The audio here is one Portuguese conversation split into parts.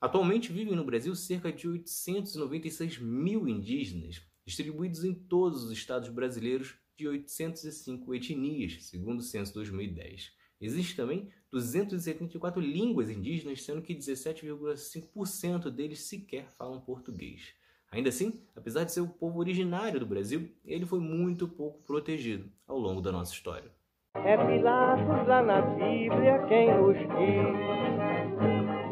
Atualmente vivem no Brasil cerca de 896 mil indígenas, distribuídos em todos os estados brasileiros de 805 etnias, segundo o censo 2010. Existem também 274 línguas indígenas, sendo que 17,5% deles sequer falam português. Ainda assim, apesar de ser o povo originário do Brasil, ele foi muito pouco protegido ao longo da nossa história. É Pilatos lá na Bíblia quem nos diz.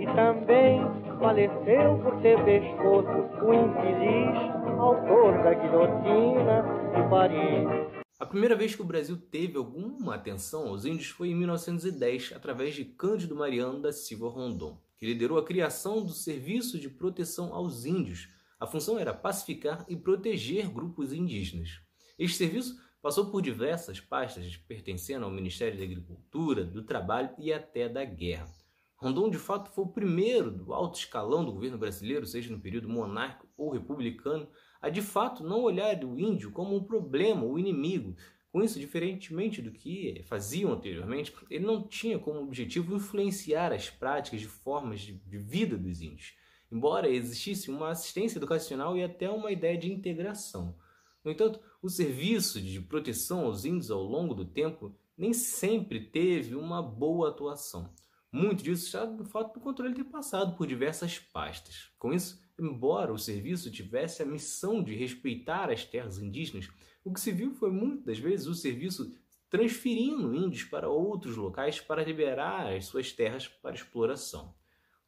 E também faleceu por ter pescoço o infeliz autor da guilhotina de Paris. A primeira vez que o Brasil teve alguma atenção aos índios foi em 1910, através de Cândido Mariano da Silva Rondon, que liderou a criação do Serviço de Proteção aos Índios. A função era pacificar e proteger grupos indígenas. Este serviço Passou por diversas pastas pertencendo ao Ministério da Agricultura, do Trabalho e até da Guerra. Rondon, de fato, foi o primeiro do alto escalão do governo brasileiro, seja no período monárquico ou republicano, a de fato não olhar o índio como um problema, o um inimigo. Com isso, diferentemente do que faziam anteriormente, ele não tinha como objetivo influenciar as práticas de formas de vida dos índios, embora existisse uma assistência educacional e até uma ideia de integração. No entanto, o serviço de proteção aos índios ao longo do tempo nem sempre teve uma boa atuação. Muito disso está no fato do controle ter passado por diversas pastas. Com isso, embora o serviço tivesse a missão de respeitar as terras indígenas, o que se viu foi muitas vezes o serviço transferindo índios para outros locais para liberar as suas terras para exploração.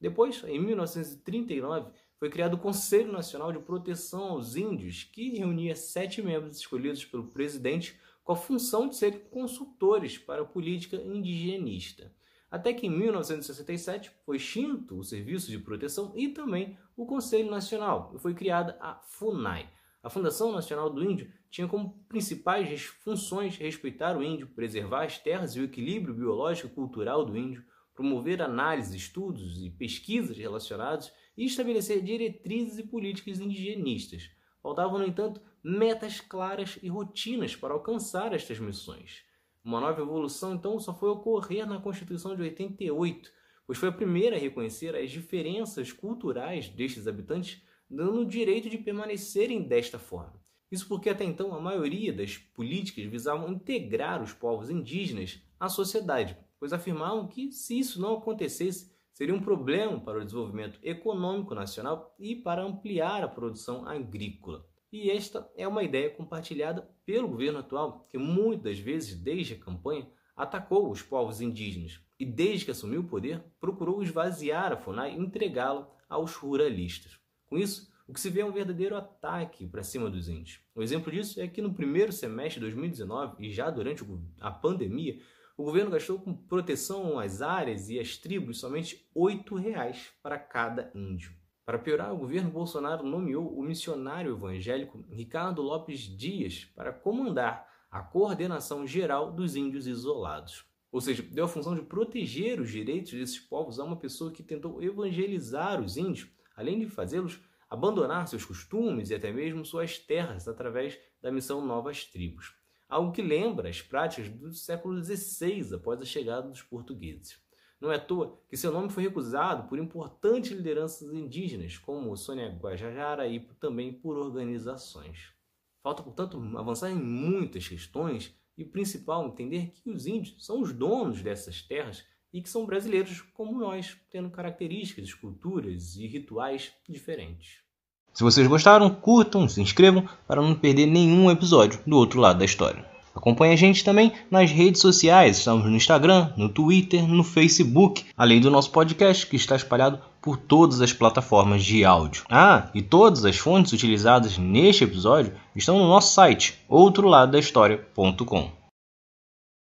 Depois, em 1939, foi criado o Conselho Nacional de Proteção aos Índios, que reunia sete membros escolhidos pelo presidente com a função de serem consultores para a política indigenista. Até que em 1967 foi extinto o Serviço de Proteção e também o Conselho Nacional, e foi criada a FUNAI. A Fundação Nacional do Índio tinha como principais funções respeitar o índio, preservar as terras e o equilíbrio biológico e cultural do índio, promover análises, estudos e pesquisas relacionados e estabelecer diretrizes e políticas indigenistas. Faltavam, no entanto, metas claras e rotinas para alcançar estas missões. Uma nova evolução, então, só foi ocorrer na Constituição de 88, pois foi a primeira a reconhecer as diferenças culturais destes habitantes, dando o direito de permanecerem desta forma. Isso porque até então a maioria das políticas visavam integrar os povos indígenas à sociedade, pois afirmavam que, se isso não acontecesse, seria um problema para o desenvolvimento econômico nacional e para ampliar a produção agrícola. E esta é uma ideia compartilhada pelo governo atual, que muitas vezes, desde a campanha, atacou os povos indígenas e, desde que assumiu o poder, procurou esvaziar a FUNAI e entregá-la aos ruralistas. Com isso, o que se vê é um verdadeiro ataque para cima dos índios. O exemplo disso é que no primeiro semestre de 2019 e já durante a pandemia, o governo gastou com proteção às áreas e às tribos somente R$ reais para cada índio. Para piorar, o governo Bolsonaro nomeou o missionário evangélico Ricardo Lopes Dias para comandar a coordenação geral dos índios isolados. Ou seja, deu a função de proteger os direitos desses povos a uma pessoa que tentou evangelizar os índios, além de fazê-los abandonar seus costumes e até mesmo suas terras através da missão Novas Tribos algo que lembra as práticas do século XVI, após a chegada dos portugueses. Não é à toa que seu nome foi recusado por importantes lideranças indígenas, como Sônia Guajajara e também por organizações. Falta, portanto, avançar em muitas questões e, principal, entender que os índios são os donos dessas terras e que são brasileiros como nós, tendo características, culturas e rituais diferentes. Se vocês gostaram, curtam, se inscrevam para não perder nenhum episódio do outro lado da história. Acompanhe a gente também nas redes sociais, estamos no Instagram, no Twitter, no Facebook, além do nosso podcast que está espalhado por todas as plataformas de áudio. Ah, e todas as fontes utilizadas neste episódio estão no nosso site, outroladodahistoria.com.